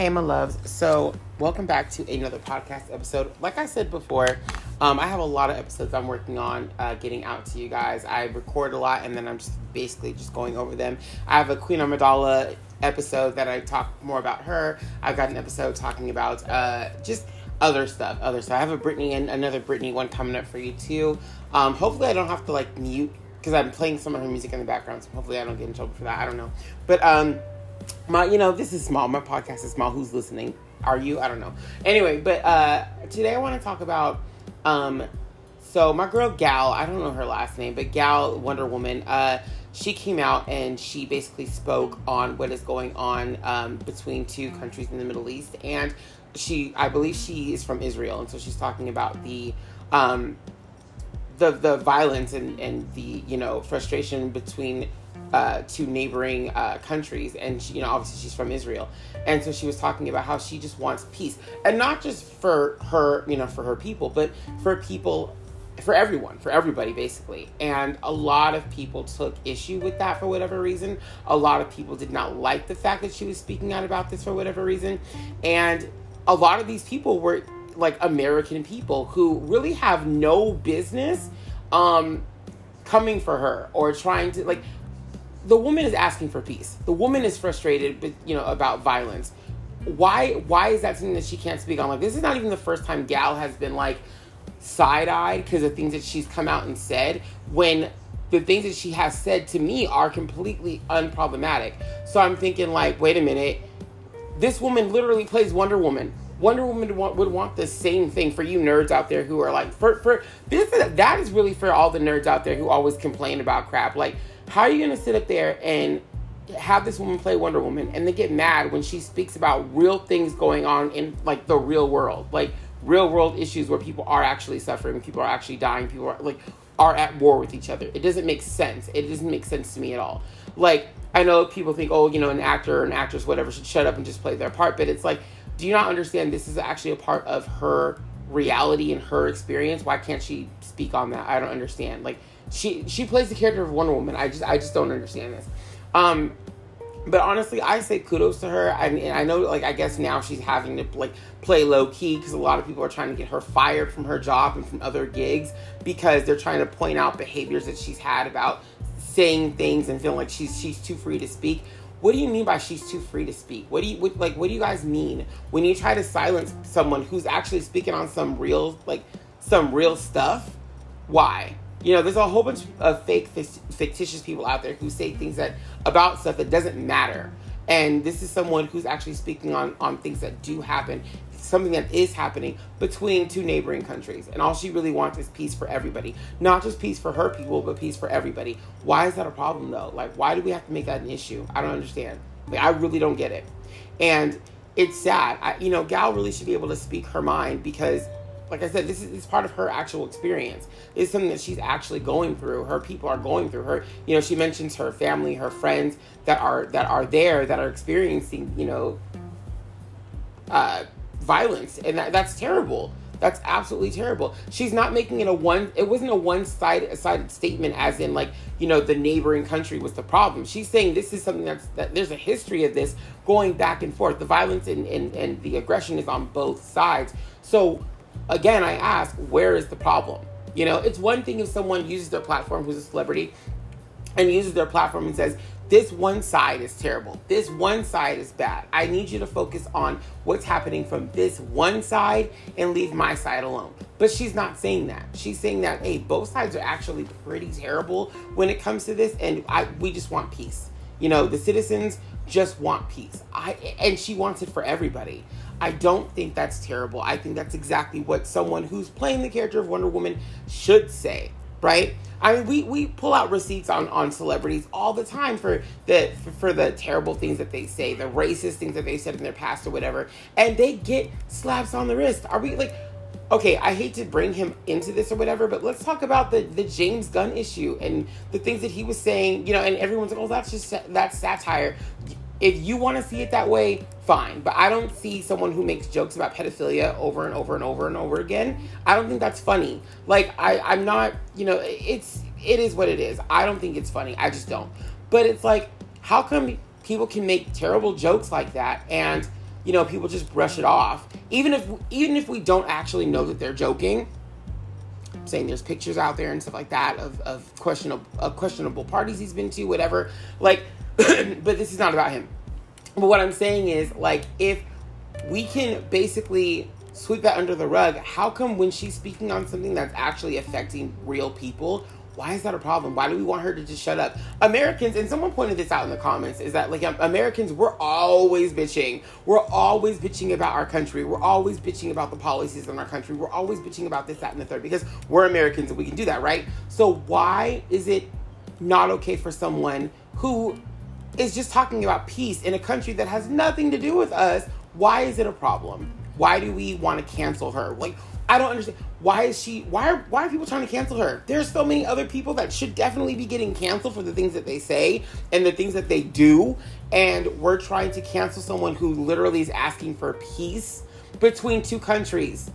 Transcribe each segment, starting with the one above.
Hey, my loves. So, welcome back to another podcast episode. Like I said before, um, I have a lot of episodes I'm working on uh, getting out to you guys. I record a lot and then I'm just basically just going over them. I have a Queen Amidala episode that I talk more about her. I've got an episode talking about uh, just other stuff, other stuff. I have a Britney and another Britney one coming up for you too. Um, hopefully, I don't have to like mute because I'm playing some of her music in the background. So hopefully, I don't get in trouble for that. I don't know, but um, my you know this is small. My podcast is small. Who's listening? Are you? I don't know. Anyway, but uh, today I want to talk about um, so my girl Gal. I don't know her last name, but Gal Wonder Woman. Uh, she came out and she basically spoke on what is going on um, between two countries in the Middle East, and she, I believe, she is from Israel, and so she's talking about the. Um, the, the violence and, and the you know frustration between uh, to neighboring uh, countries, and she, you know, obviously she's from Israel, and so she was talking about how she just wants peace, and not just for her, you know, for her people, but for people, for everyone, for everybody, basically. And a lot of people took issue with that for whatever reason. A lot of people did not like the fact that she was speaking out about this for whatever reason, and a lot of these people were like American people who really have no business um coming for her or trying to like the woman is asking for peace. The woman is frustrated, but you know about violence. Why? Why is that something that she can't speak on? Like this is not even the first time Gal has been like side eyed because of things that she's come out and said. When the things that she has said to me are completely unproblematic. So I'm thinking like, wait a minute, this woman literally plays Wonder Woman. Wonder Woman would want, would want the same thing for you nerds out there who are like, for for this that is really for all the nerds out there who always complain about crap. Like how are you going to sit up there and have this woman play Wonder Woman and then get mad when she speaks about real things going on in like the real world, like real world issues where people are actually suffering, people are actually dying, people are like are at war with each other. It doesn't make sense. It doesn't make sense to me at all. Like I know people think, oh, you know, an actor or an actress, whatever, should shut up and just play their part, but it's like, do you not understand this is actually a part of her reality and her experience? Why can't she speak on that? I don't understand. Like she she plays the character of Wonder Woman. I just I just don't understand this. Um, but honestly, I say kudos to her. I mean, I know, like, I guess now she's having to like play low key because a lot of people are trying to get her fired from her job and from other gigs because they're trying to point out behaviors that she's had about saying things and feeling like she's she's too free to speak. What do you mean by she's too free to speak? What do you what, like? What do you guys mean when you try to silence someone who's actually speaking on some real like some real stuff? Why? You know, there's a whole bunch of fake, fictitious people out there who say things that about stuff that doesn't matter. And this is someone who's actually speaking on on things that do happen, something that is happening between two neighboring countries. And all she really wants is peace for everybody, not just peace for her people, but peace for everybody. Why is that a problem though? Like, why do we have to make that an issue? I don't understand. Like, I really don't get it. And it's sad. I, you know, Gal really should be able to speak her mind because like I said, this is, part of her actual experience. It's something that she's actually going through. Her people are going through. Her, you know, she mentions her family, her friends that are that are there that are experiencing, you know, uh, violence, and that, that's terrible. That's absolutely terrible. She's not making it a one. It wasn't a one side sided statement, as in like you know the neighboring country was the problem. She's saying this is something that's that there's a history of this going back and forth. The violence and and, and the aggression is on both sides. So again, I ask, where is the problem? You know, it's one thing if someone uses their platform who's a celebrity and uses their platform and says, this one side is terrible. This one side is bad. I need you to focus on what's happening from this one side and leave my side alone. But she's not saying that. She's saying that, hey, both sides are actually pretty terrible when it comes to this, and I, we just want peace. You know, the citizens just want peace. I and she wants it for everybody. I don't think that's terrible. I think that's exactly what someone who's playing the character of Wonder Woman should say, right? I mean, we, we pull out receipts on, on celebrities all the time for the for, for the terrible things that they say, the racist things that they said in their past or whatever, and they get slaps on the wrist. Are we like? okay, I hate to bring him into this or whatever, but let's talk about the, the James Gunn issue and the things that he was saying, you know, and everyone's like, oh, that's just, that's satire. If you want to see it that way, fine. But I don't see someone who makes jokes about pedophilia over and over and over and over again. I don't think that's funny. Like I, I'm not, you know, it's it is what it is. I don't think it's funny. I just don't. But it's like, how come people can make terrible jokes like that and you know, people just brush it off. Even if even if we don't actually know that they're joking, saying there's pictures out there and stuff like that of, of questionable of questionable parties he's been to, whatever. Like, but this is not about him. But what I'm saying is, like, if we can basically sweep that under the rug, how come when she's speaking on something that's actually affecting real people, why is that a problem? Why do we want her to just shut up? Americans, and someone pointed this out in the comments, is that like um, Americans, we're always bitching. We're always bitching about our country. We're always bitching about the policies in our country. We're always bitching about this, that, and the third because we're Americans and we can do that, right? So why is it not okay for someone who is just talking about peace in a country that has nothing to do with us? Why is it a problem? Why do we want to cancel her? Like, I don't understand. Why is she? Why are why are people trying to cancel her? There's so many other people that should definitely be getting canceled for the things that they say and the things that they do, and we're trying to cancel someone who literally is asking for peace between two countries.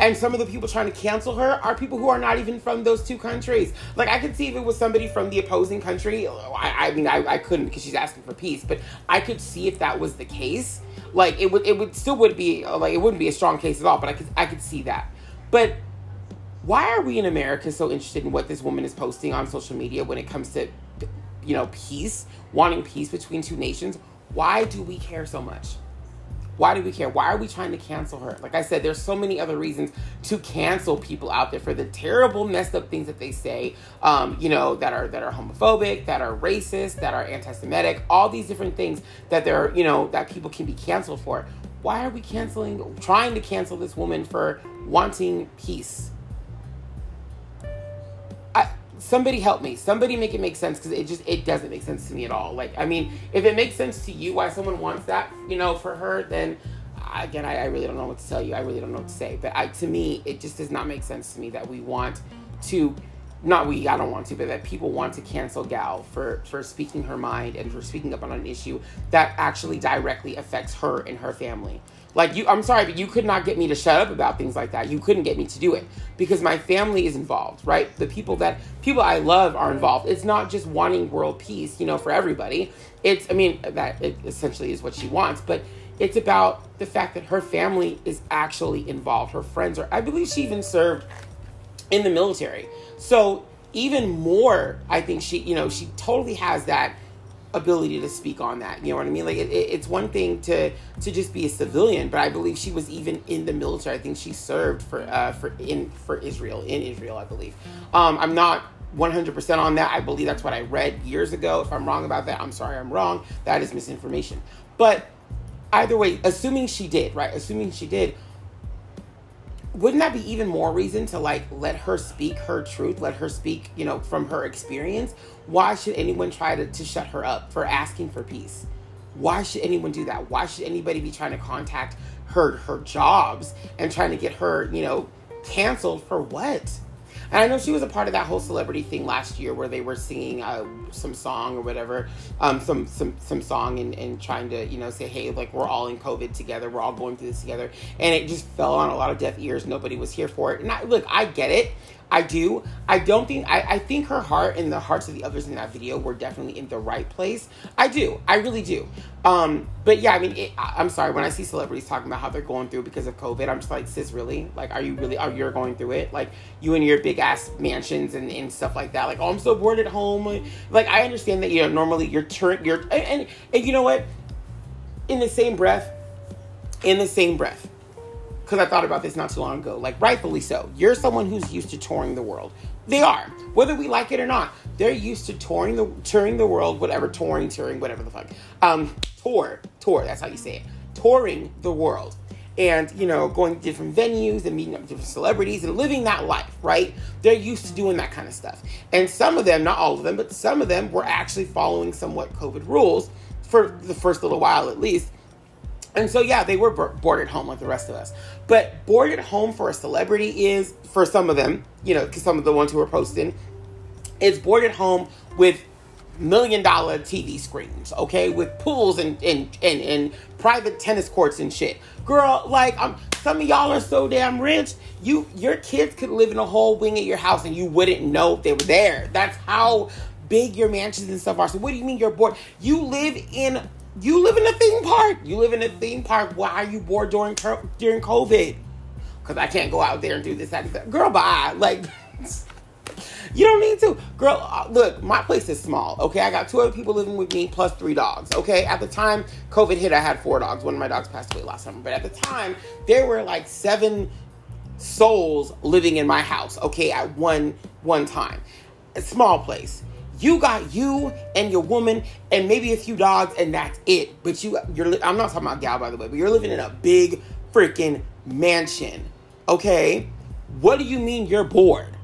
And some of the people trying to cancel her are people who are not even from those two countries. Like I could see if it was somebody from the opposing country. I, I mean, I, I couldn't because she's asking for peace, but I could see if that was the case like it would it would still would be like it wouldn't be a strong case at all, but I could I could see that. But why are we in America so interested in what this woman is posting on social media when it comes to you know peace, wanting peace between two nations? Why do we care so much? Why do we care? Why are we trying to cancel her? Like I said, there's so many other reasons to cancel people out there for the terrible, messed up things that they say. Um, you know, that are that are homophobic, that are racist, that are anti-Semitic, all these different things that they're you know that people can be canceled for. Why are we canceling, trying to cancel this woman for wanting peace? Somebody help me. Somebody make it make sense because it just it doesn't make sense to me at all. Like i mean if it makes sense to you why someone wants that you know for her then again I, I really don't know what to tell you. I really don't know what to say. But I, to me it just does not make sense to me that we want to not we i don't want to but that people want to cancel gal for for speaking her mind and for speaking up on an issue that actually directly affects her and her family like you, I'm sorry, but you could not get me to shut up about things like that. You couldn't get me to do it because my family is involved, right? The people that people I love are involved. It's not just wanting world peace, you know, for everybody. It's, I mean, that essentially is what she wants, but it's about the fact that her family is actually involved. Her friends are. I believe she even served in the military. So even more, I think she, you know, she totally has that ability to speak on that. You know what I mean? Like it, it, it's one thing to to just be a civilian, but I believe she was even in the military. I think she served for uh, for in for Israel in Israel. I believe. Um, I'm not 100% on that. I believe that's what I read years ago. If I'm wrong about that, I'm sorry. I'm wrong. That is misinformation. But either way, assuming she did, right? Assuming she did wouldn't that be even more reason to like let her speak her truth let her speak you know from her experience? Why should anyone try to, to shut her up for asking for peace? Why should anyone do that? Why should anybody be trying to contact her her jobs and trying to get her you know canceled for what and I know she was a part of that whole celebrity thing last year where they were singing uh, some song or whatever, um, some some some song and, and trying to you know say hey like we're all in COVID together, we're all going through this together, and it just fell on a lot of deaf ears. Nobody was here for it. And I, look, I get it. I do. I don't think I, I think her heart and the hearts of the others in that video were definitely in the right place. I do. I really do. Um, but yeah, I mean, it, I, am sorry when I see celebrities talking about how they're going through because of COVID. I'm just like, sis, really? Like, are you really? Are you going through it? Like, you and your big ass mansions and, and stuff like that. Like, oh, I'm so bored at home. Like, I understand that you know normally you're turn you're and, and, and you know what? In the same breath, in the same breath because I thought about this not too long ago. Like, rightfully so. You're someone who's used to touring the world. They are, whether we like it or not. They're used to touring the touring the world, whatever touring, touring, whatever the fuck. Um, tour, tour. That's how you say it. Touring the world, and you know, going to different venues and meeting up with different celebrities and living that life. Right? They're used to doing that kind of stuff. And some of them, not all of them, but some of them were actually following somewhat COVID rules for the first little while, at least and so, yeah, they were bored at home like the rest of us. But bored at home for a celebrity is, for some of them, you know, because some of the ones who are posting, it's bored at home with million dollar TV screens, okay, with pools and and, and, and private tennis courts and shit. Girl, like um, some of y'all are so damn rich, you your kids could live in a whole wing at your house and you wouldn't know if they were there. That's how big your mansions and stuff are. So what do you mean you're bored? You live in You live in a theme park. You live in a theme park. Why are you bored during during COVID? Because I can't go out there and do this. That, that. Girl, bye. Like, you don't need to. Girl, uh, look, my place is small. Okay, I got two other people living with me plus three dogs. Okay, at the time COVID hit, I had four dogs. One of my dogs passed away last summer, but at the time there were like seven souls living in my house. Okay, at one one time, a small place you got you and your woman and maybe a few dogs and that's it. But you, you're. I'm not talking about gal by the way, but you're living in a big freaking mansion. Okay, what do you mean you're bored?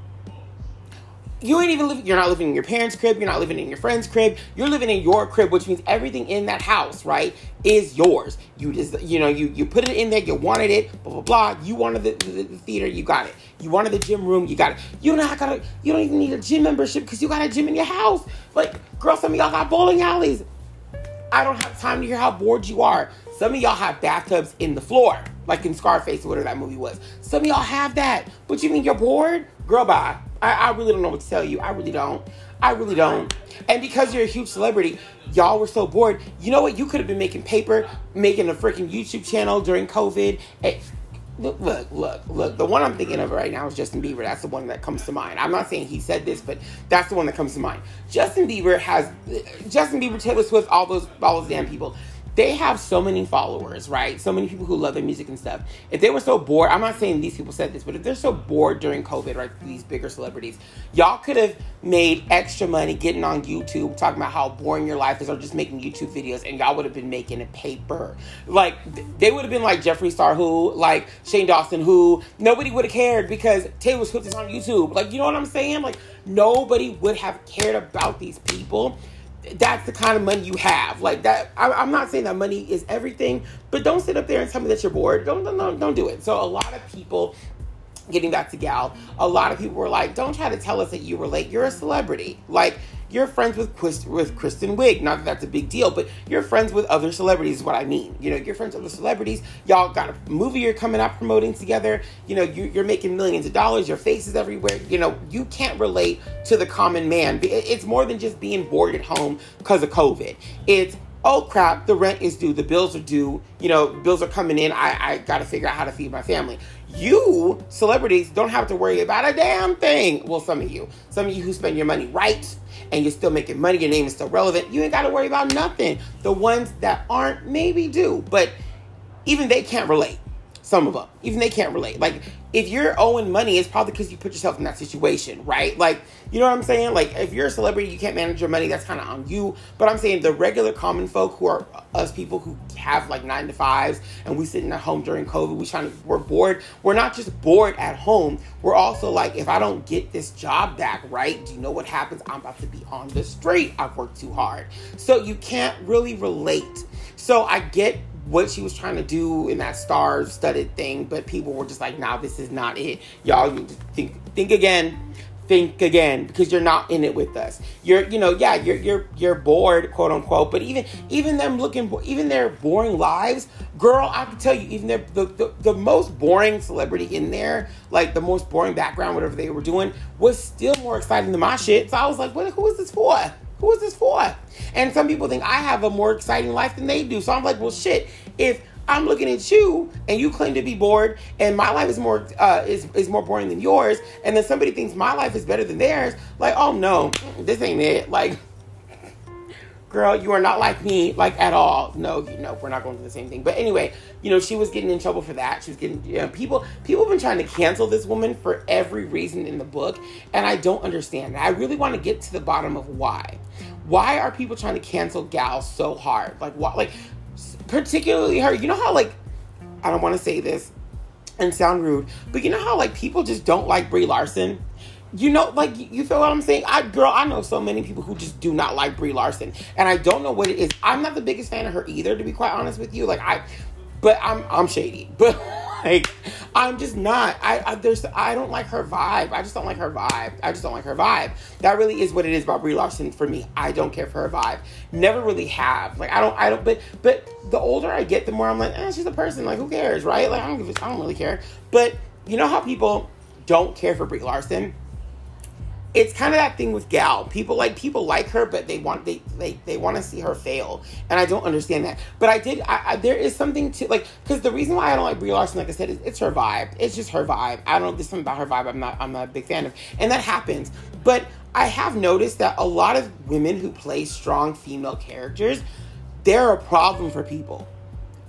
You ain't even living you're not living in your parents crib you're not living in your friend's crib you're living in your crib which means everything in that house right is yours. You just you know you you put it in there you wanted it blah blah blah. You wanted the, the, the theater you got it. You wanted the gym room you got it. You don't to you don't even need a gym membership because you got a gym in your house. Like girl some of y'all got bowling alleys. I don't have time to hear how bored you are. Some of y'all have bathtubs in the floor like in scarface or whatever that movie was. Some of y'all have that but you mean you're bored? Girl bye I, I really don't know what to tell you. I really don't. I really don't. And because you're a huge celebrity, y'all were so bored. You know what? You could have been making paper, making a freaking YouTube channel during COVID. And look, look, look, look. The one I'm thinking of right now is Justin Bieber. That's the one that comes to mind. I'm not saying he said this, but that's the one that comes to mind. Justin Bieber has Justin Bieber, Taylor Swift, all those all those damn people they have so many followers, right? So many people who love their music and stuff. If they were so bored, I'm not saying these people said this, but if they're so bored during COVID, right, these bigger celebrities, y'all could have made extra money getting on YouTube talking about how boring your life is or just making YouTube videos and y'all would have been making a paper. Like, they would have been like Jeffree Star who, like Shane Dawson who, nobody would have cared because Taylor Swift is on YouTube. Like, you know what I'm saying? Like, nobody would have cared about these people that's the kind of money you have. Like that, I, am not saying that money is everything, but don't sit up there and tell me that you're bored. Don't, don't, don't do it. So a lot of people getting back to Gal, a lot of people were like, "Don't try to tell us that you were late. You're a celebrity. Like you're friends with Quist- with Kristen Wiig. Not that that's a big deal, but you're friends with other celebrities. Is what I mean. You know, you're friends with other celebrities. Y'all got a movie you're coming out promoting together. You know, you, are making millions of dollars. Your face is everywhere. You know, you can't relate to the common man. It's more than just being bored at home because of COVID. It's oh crap, the rent is due, the bills are due, you know, bills are coming in. I, I got to figure out how to feed my family. You, celebrities, don't have to worry about a damn thing. Well, some of you, some of you who spend your money right and you're still making money, your name is still relevant, you ain't got to worry about nothing. The ones that aren't maybe do, but even they can't relate. Some of them, even they can't relate. Like, if you're owing money, it's probably because you put yourself in that situation, right? Like, you know what I'm saying? Like, if you're a celebrity, you can't manage your money, that's kind of on you. But I'm saying the regular common folk who are us people who have like nine to fives and we sitting at home during COVID, we trying to, we're bored. We're not just bored at home. We're also like, if I don't get this job back, right? Do you know what happens? I'm about to be on the street. I've worked too hard. So you can't really relate. So I get what she was trying to do in that star studded thing, but people were just like, nah, this is not it. Y'all need to think think again. Think again because you're not in it with us. You're, you know, yeah, you're you're you're bored, quote unquote. But even even them looking, even their boring lives, girl, I can tell you, even their the, the the most boring celebrity in there, like the most boring background, whatever they were doing, was still more exciting than my shit. So I was like, what? Who is this for? Who is this for? And some people think I have a more exciting life than they do. So I'm like, well, shit. If I'm looking at you and you claim to be bored, and my life is more uh, is is more boring than yours, and then somebody thinks my life is better than theirs, like, oh no, this ain't it. Like, girl, you are not like me, like at all. No, you know, we're not going to the same thing. But anyway, you know, she was getting in trouble for that. She was getting, you know, people people have been trying to cancel this woman for every reason in the book, and I don't understand. I really want to get to the bottom of why. Why are people trying to cancel Gal so hard? Like what? Like particularly her. You know how like I don't want to say this and sound rude, but you know how like people just don't like Brie Larson you know, like you feel what I'm saying? I girl, I know so many people who just do not like Brie Larson, and I don't know what it is. I'm not the biggest fan of her either, to be quite honest with you. Like I, but I'm I'm shady, but like I'm just not. I, I there's I don't like her vibe. I just don't like her vibe. I just don't like her vibe. That really is what it is about Brie Larson for me. I don't care for her vibe. Never really have. Like I don't I don't. But but the older I get, the more I'm like, eh, she's a person. Like who cares, right? Like I don't give. A, I don't really care. But you know how people don't care for Brie Larson it's kind of that thing with Gal. People like people like her, but they want they they, they want to see her fail, and I don't understand that. But I did. I, I there is something to like because the reason why I don't like Brie Larson, like I said, is it's her vibe. It's just her vibe. I don't know. There's something about her vibe. I'm not. I'm not a big fan of, and that happens. But I have noticed that a lot of women who play strong female characters, they're a problem for people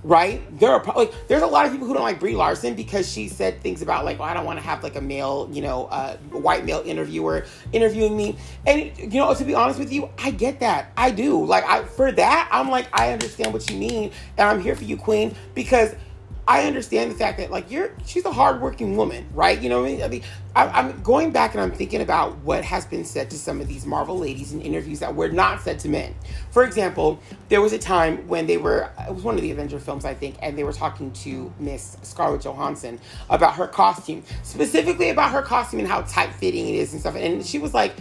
right? There are like there's a lot of people who don't like Brie Larson because she said things about like, well, I don't want to have like a male, you know, uh, white male interviewer interviewing me. And you know, to be honest with you, I get that. I do. Like, I for that, I'm like, I understand what you mean, and I'm here for you, Queen, because I understand the fact that like you're she's a hardworking woman, right? You know what I mean? I mean, I, am going back and I'm thinking about what has been said to some of these Marvel ladies in interviews that were not said to men. For example, there was a time when they were it was one of the Avenger films, I think, and they were talking to Miss Scarlett Johansson about her costume, specifically about her costume and how tight fitting it is and stuff. And she was like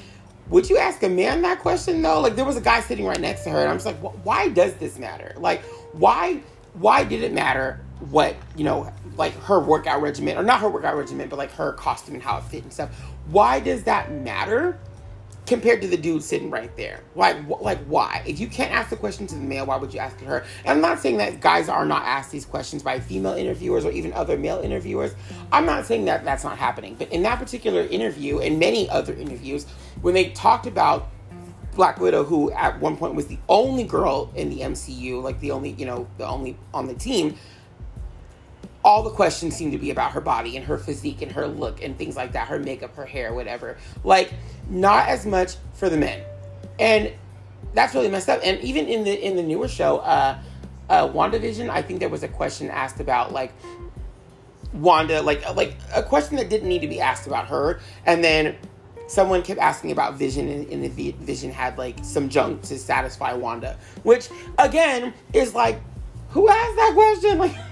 would you ask a man that question though? Like there was a guy sitting right next to her, and I'm just like, why does this matter? Like, why why did it matter what you know like her workout regimen or not her workout regimen but like her costume and how it fit and stuff. Why does that matter compared to the dude sitting right there? Like like why? If you can't ask the question to the male why would you ask it her? And i'm not saying that guys are not asked these questions by female interviewers or even other male interviewers. Mm-hmm. I'm not saying that that's not happening but in that particular interview and many other interviews when they talked about Black Widow, who at one point was the only girl in the MCU, like the only, you know, the only on the team, all the questions seem to be about her body and her physique and her look and things like that, her makeup, her hair, whatever. Like, not as much for the men. And that's really messed up. And even in the in the newer show, uh uh WandaVision, I think there was a question asked about like Wanda, like like a question that didn't need to be asked about her, and then someone kept asking about Vision, and, and the Vision had like some junk to satisfy Wanda, which again is like, who asked that question? Like,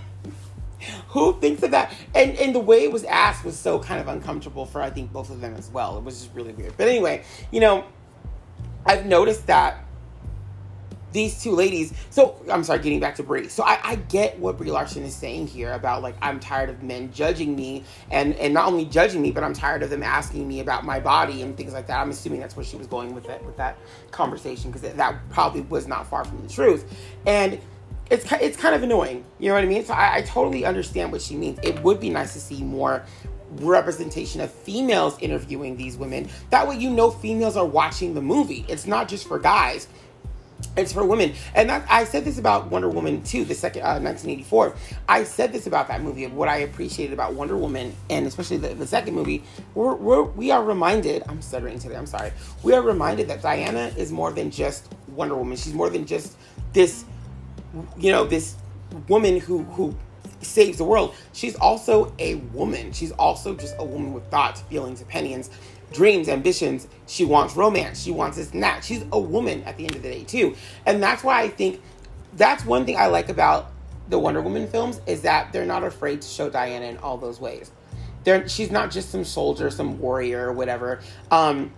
who thinks of that? And and the way it was asked was so kind of uncomfortable for I think both of them as well. It was just really weird. But anyway, you know, I've noticed that these two ladies. So I'm sorry, getting back to Brie. So I, I, get what Brie Larson is saying here about like I'm tired of men judging me and and not only judging me, but I'm tired of them asking me about my body and things like that. I'm assuming that's where she was going with that with that conversation because that probably was not far from the truth. And it's it's kind of annoying. You know what I mean? So I, I totally understand what she means. It would be nice to see more representation of females interviewing these women. That way, you know, females are watching the movie. It's not just for guys it's for women and that, i said this about wonder woman 2 the second uh, 1984 i said this about that movie of what i appreciated about wonder woman and especially the, the second movie we're, we're, we are reminded i'm stuttering today i'm sorry we are reminded that diana is more than just wonder woman she's more than just this you know this woman who who saves the world she's also a woman she's also just a woman with thoughts feelings opinions dreams, ambitions. She wants romance. She wants this and that. She's a woman at the end of the day, too. And that's why I think that's one thing I like about the Wonder Woman films is that they're not afraid to show Diana in all those ways. They're, she's not just some soldier, some warrior, or whatever. Um,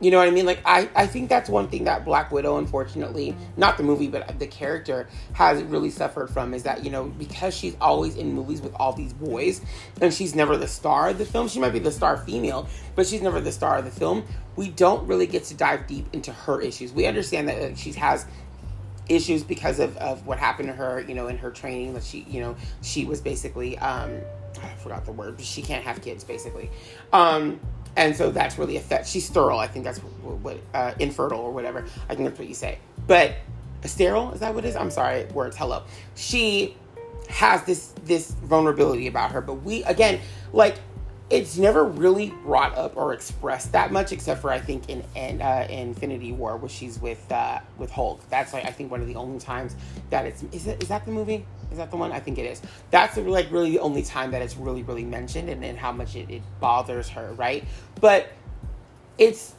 you know what I mean? Like I, I think that's one thing that Black Widow, unfortunately, not the movie, but the character has really suffered from is that, you know, because she's always in movies with all these boys and she's never the star of the film. She might be the star female, but she's never the star of the film. We don't really get to dive deep into her issues. We understand that uh, she has issues because of, of what happened to her, you know, in her training that she, you know, she was basically um I forgot the word, but she can't have kids basically. Um and so that's really affect. She's sterile. I think that's what, what uh, infertile or whatever. I think that's what you say. But sterile is that what it is? I'm sorry, words. Hello. She has this this vulnerability about her, but we again like it's never really brought up or expressed that much, except for I think in in uh, Infinity War, where she's with uh, with Hulk. That's like I think one of the only times that it's is it is that the movie? Is that the one? I think it is. That's like really the only time that it's really really mentioned, and, and how much it, it bothers her, right? But it's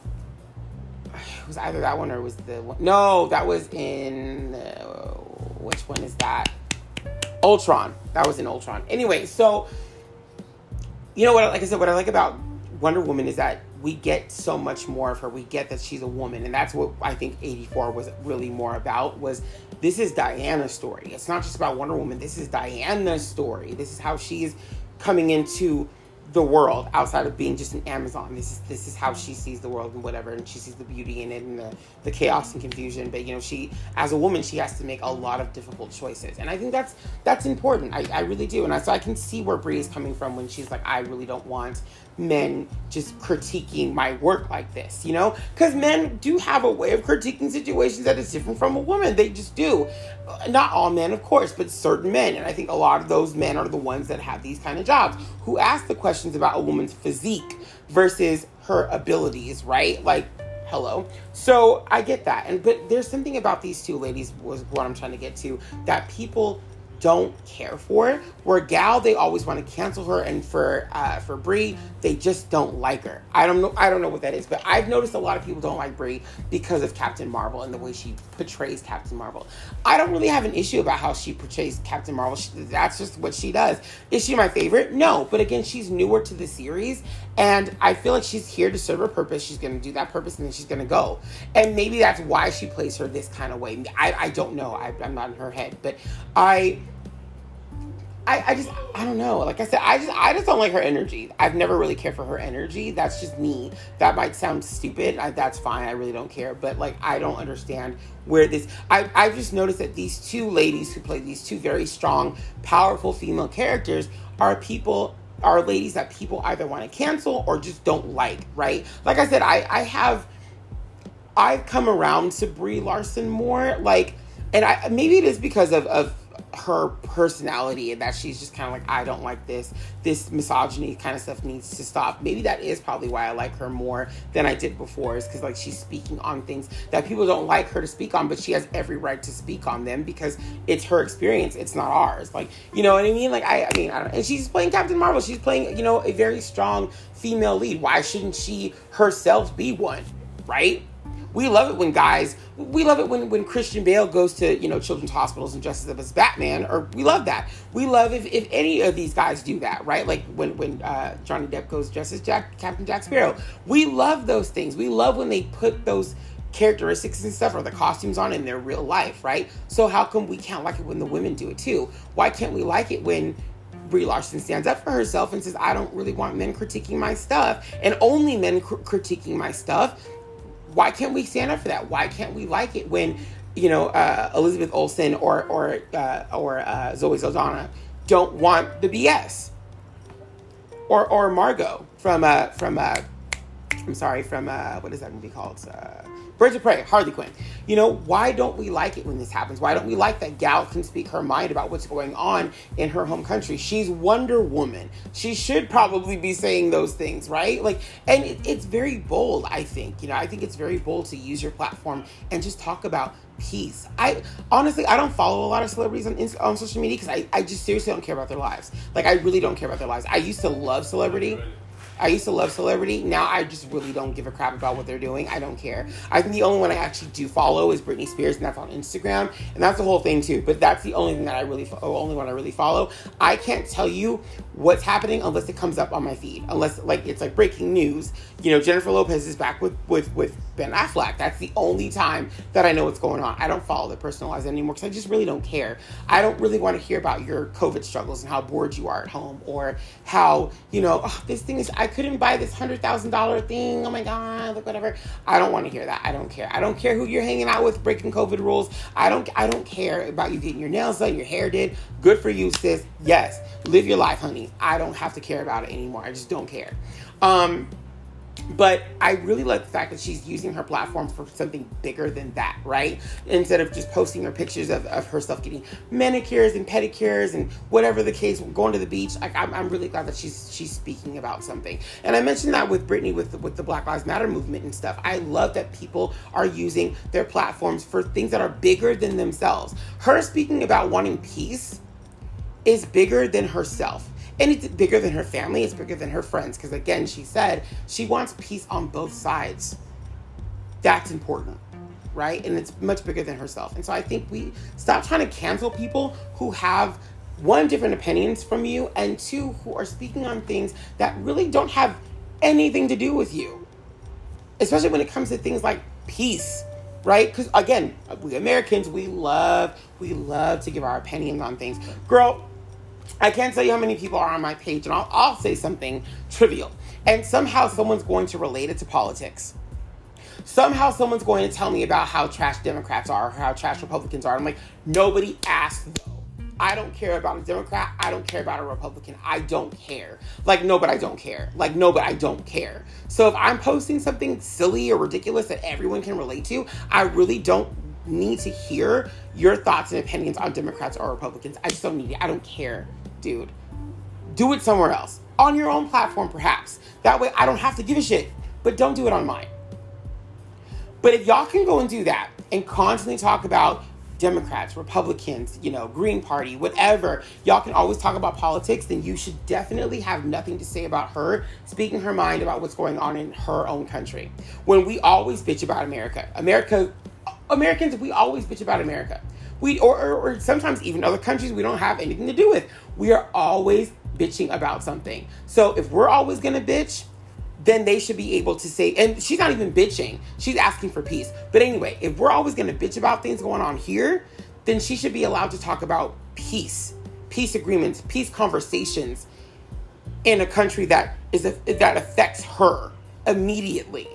it was either that one or was the one. No, that was in uh, which one is that? Ultron. That was in Ultron. Anyway, so you know what? Like I said, what I like about Wonder Woman is that we get so much more of her. We get that she's a woman, and that's what I think '84 was really more about. Was this is Diana's story? It's not just about Wonder Woman. This is Diana's story. This is how she's coming into the world outside of being just an Amazon. This is this is how she sees the world and whatever, and she sees the beauty in it and the, the chaos and confusion. But you know, she as a woman, she has to make a lot of difficult choices, and I think that's that's important. I, I really do, and I, so I can see where Brie is coming from when she's like, I really don't want men just critiquing my work like this, you know? Because men do have a way of critiquing situations that is different from a woman. They just do. Not all men, of course, but certain men. And I think a lot of those men are the ones that have these kind of jobs who ask the questions about a woman's physique versus her abilities, right? Like, hello. So I get that. And but there's something about these two ladies was what I'm trying to get to that people don't care for. Where Gal, they always want to cancel her, and for uh, for Brie, they just don't like her. I don't know. I don't know what that is, but I've noticed a lot of people don't like Brie because of Captain Marvel and the way she portrays Captain Marvel. I don't really have an issue about how she portrays Captain Marvel. She, that's just what she does. Is she my favorite? No, but again, she's newer to the series, and I feel like she's here to serve a purpose. She's going to do that purpose, and then she's going to go. And maybe that's why she plays her this kind of way. I, I don't know. I, I'm not in her head, but I I, I just I don't know. Like I said, I just I just don't like her energy. I've never really cared for her energy. That's just me. That might sound stupid. I, that's fine. I really don't care. But like I don't understand where this. I I just noticed that these two ladies who play these two very strong, powerful female characters are people are ladies that people either want to cancel or just don't like. Right? Like I said, I I have I've come around to Brie Larson more. Like, and I maybe it is because of of her personality and that she's just kind of like I don't like this. This misogyny kind of stuff needs to stop. Maybe that is probably why I like her more than I did before is because like she's speaking on things that people don't like her to speak on but she has every right to speak on them because it's her experience it's not ours. Like you know what I mean? Like I, I mean I don't and she's playing Captain Marvel. She's playing you know a very strong female lead. Why shouldn't she herself be one right we love it when guys, we love it when, when Christian Bale goes to, you know, children's hospitals and dresses up as Batman, or we love that. We love if, if any of these guys do that, right? Like when, when uh, Johnny Depp goes dressed as Jack, Captain Jack Sparrow. We love those things. We love when they put those characteristics and stuff or the costumes on in their real life, right? So how come we can't like it when the women do it too? Why can't we like it when Brie Larson stands up for herself and says, I don't really want men critiquing my stuff and only men cr- critiquing my stuff why can't we stand up for that? Why can't we like it when, you know, uh, Elizabeth Olsen or or uh, or uh, Zoe Saldana don't want the BS? Or or Margot from uh from uh I'm sorry from uh what is that movie called? Uh, Birds of Prey, Harley Quinn. You know, why don't we like it when this happens? Why don't we like that Gal can speak her mind about what's going on in her home country? She's Wonder Woman. She should probably be saying those things, right? Like, and it, it's very bold, I think. You know, I think it's very bold to use your platform and just talk about peace. I honestly, I don't follow a lot of celebrities on, on social media because I, I just seriously don't care about their lives. Like, I really don't care about their lives. I used to love celebrity. I used to love celebrity. Now I just really don't give a crap about what they're doing. I don't care. I think the only one I actually do follow is Britney Spears, and that's on Instagram, and that's the whole thing too. But that's the only thing that I really, fo- oh, only one I really follow. I can't tell you what's happening unless it comes up on my feed. Unless like it's like breaking news. You know, Jennifer Lopez is back with with with Ben Affleck. That's the only time that I know what's going on. I don't follow the personal lives anymore because I just really don't care. I don't really want to hear about your COVID struggles and how bored you are at home or how you know oh, this thing is. I couldn't buy this hundred thousand dollar thing. Oh my god, look whatever. I don't want to hear that. I don't care. I don't care who you're hanging out with breaking COVID rules. I don't. I don't care about you getting your nails done, your hair did. Good for you, sis. Yes, live your life, honey. I don't have to care about it anymore. I just don't care. Um, but I really like the fact that she's using her platform for something bigger than that, right? Instead of just posting her pictures of, of herself getting manicures and pedicures and whatever the case, going to the beach. Like I'm, I'm really glad that she's she's speaking about something. And I mentioned that with Britney with the, with the Black Lives Matter movement and stuff. I love that people are using their platforms for things that are bigger than themselves. Her speaking about wanting peace is bigger than herself and it's bigger than her family it's bigger than her friends because again she said she wants peace on both sides. That's important right? And it's much bigger than herself. And so i think we stop trying to cancel people who have one different opinions from you and two who are speaking on things that really don't have anything to do with you. Especially when it comes to things like peace right? Because again we americans we love we love to give our opinions on things. Girl I can't tell you how many people are on my page, and I'll, I'll say something trivial, and somehow someone's going to relate it to politics. Somehow someone's going to tell me about how trash Democrats are, or how trash Republicans are. I'm like, nobody asked though. I don't care about a Democrat. I don't care about a Republican. I don't care. Like, no, but I don't care. Like, no, but I don't care. So if I'm posting something silly or ridiculous that everyone can relate to, I really don't need to hear your thoughts and opinions on Democrats or Republicans. I just don't need it. I don't care, dude. Do it somewhere else. On your own platform, perhaps. That way I don't have to give a shit. But don't do it on mine. But if y'all can go and do that and constantly talk about Democrats, Republicans, you know, Green Party, whatever, y'all can always talk about politics, then you should definitely have nothing to say about her speaking her mind about what's going on in her own country. When we always bitch about America, America, Americans, we always bitch about America. We or, or, or sometimes even other countries we don't have anything to do with. We are always bitching about something. So if we're always gonna bitch, then they should be able to say, and she's not even bitching, she's asking for peace. But anyway, if we're always gonna bitch about things going on here, then she should be allowed to talk about peace, peace agreements, peace conversations in a country that is a, that affects her immediately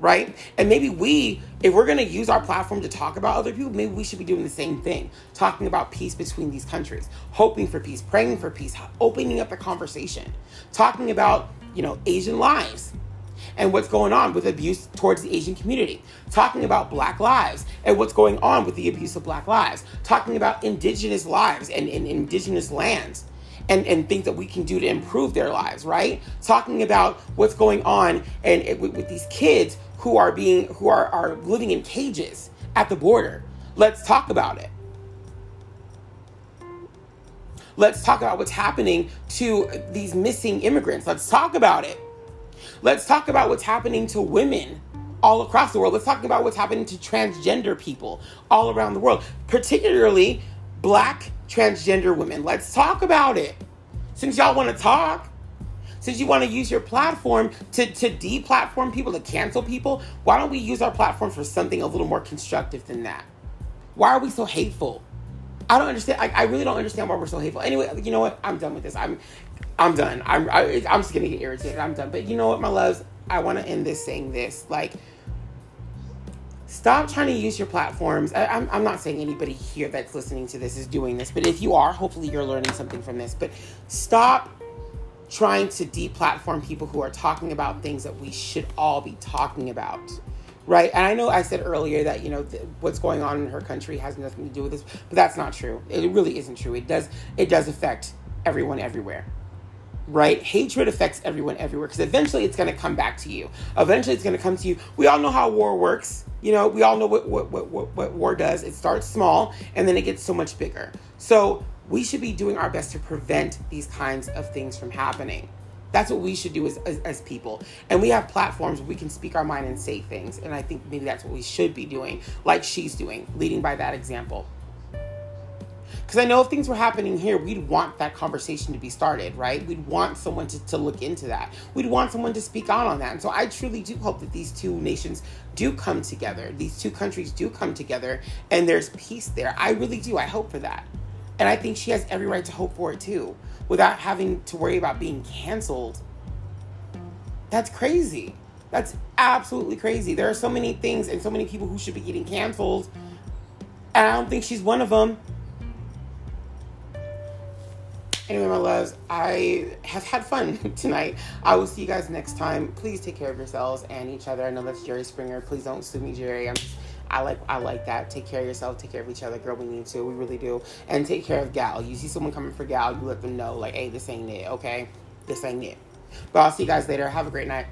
right? And maybe we, if we're going to use our platform to talk about other people, maybe we should be doing the same thing, talking about peace between these countries, hoping for peace, praying for peace, opening up the conversation, talking about, you know, Asian lives and what's going on with abuse towards the Asian community, talking about black lives and what's going on with the abuse of black lives, talking about indigenous lives and, and indigenous lands and, and things that we can do to improve their lives, right? Talking about what's going on and, with, with these kids who are being who are, are living in cages at the border. Let's talk about it. Let's talk about what's happening to these missing immigrants. Let's talk about it. Let's talk about what's happening to women all across the world. Let's talk about what's happening to transgender people all around the world, particularly black transgender women. Let's talk about it. Since y'all want to talk, since you want to use your platform to, to deplatform people, to cancel people, why don't we use our platform for something a little more constructive than that? Why are we so hateful? I don't understand. I, I really don't understand why we're so hateful. Anyway, you know what? I'm done with this. I'm I'm done. I'm I, am i am just gonna get irritated. I'm done. But you know what, my loves? I want to end this saying this. Like, stop trying to use your platforms. I, I'm, I'm not saying anybody here that's listening to this is doing this, but if you are, hopefully you're learning something from this. But stop trying to deplatform people who are talking about things that we should all be talking about right? And i know i said earlier that you know th- what's going on in her country has nothing to do with this but that's not true. It really isn't true. It does it does affect everyone everywhere right? Hatred affects everyone everywhere because eventually it's going to come back to you. Eventually it's going to come to you. We all know how war works you know? We all know what what, what, what, what war does. It starts small and then it gets so much bigger. So we should be doing our best to prevent these kinds of things from happening. That's what we should do as, as, as, people. And we have platforms where we can speak our mind and say things. And I think maybe that's what we should be doing, like she's doing, leading by that example. Because I know if things were happening here, we'd want that conversation to be started, right? We'd want someone to, to look into that. We'd want someone to speak out on that. And so I truly do hope that these two nations do come together. These two countries do come together and there's peace there. I really do. I hope for that. And I think she has every right to hope for it too, without having to worry about being canceled. That's crazy. That's absolutely crazy. There are so many things and so many people who should be getting canceled. And I don't think she's one of them. Anyway, my loves, I have had fun tonight. I will see you guys next time. Please take care of yourselves and each other. I know that's Jerry Springer. Please don't sue me, Jerry. I'm just I like I like that. Take care of yourself. Take care of each other, girl. We need to. We really do. And take care of Gal. You see someone coming for Gal, you let them know, like, hey, this ain't it. Okay, this ain't it. But I'll see you guys later. Have a great night.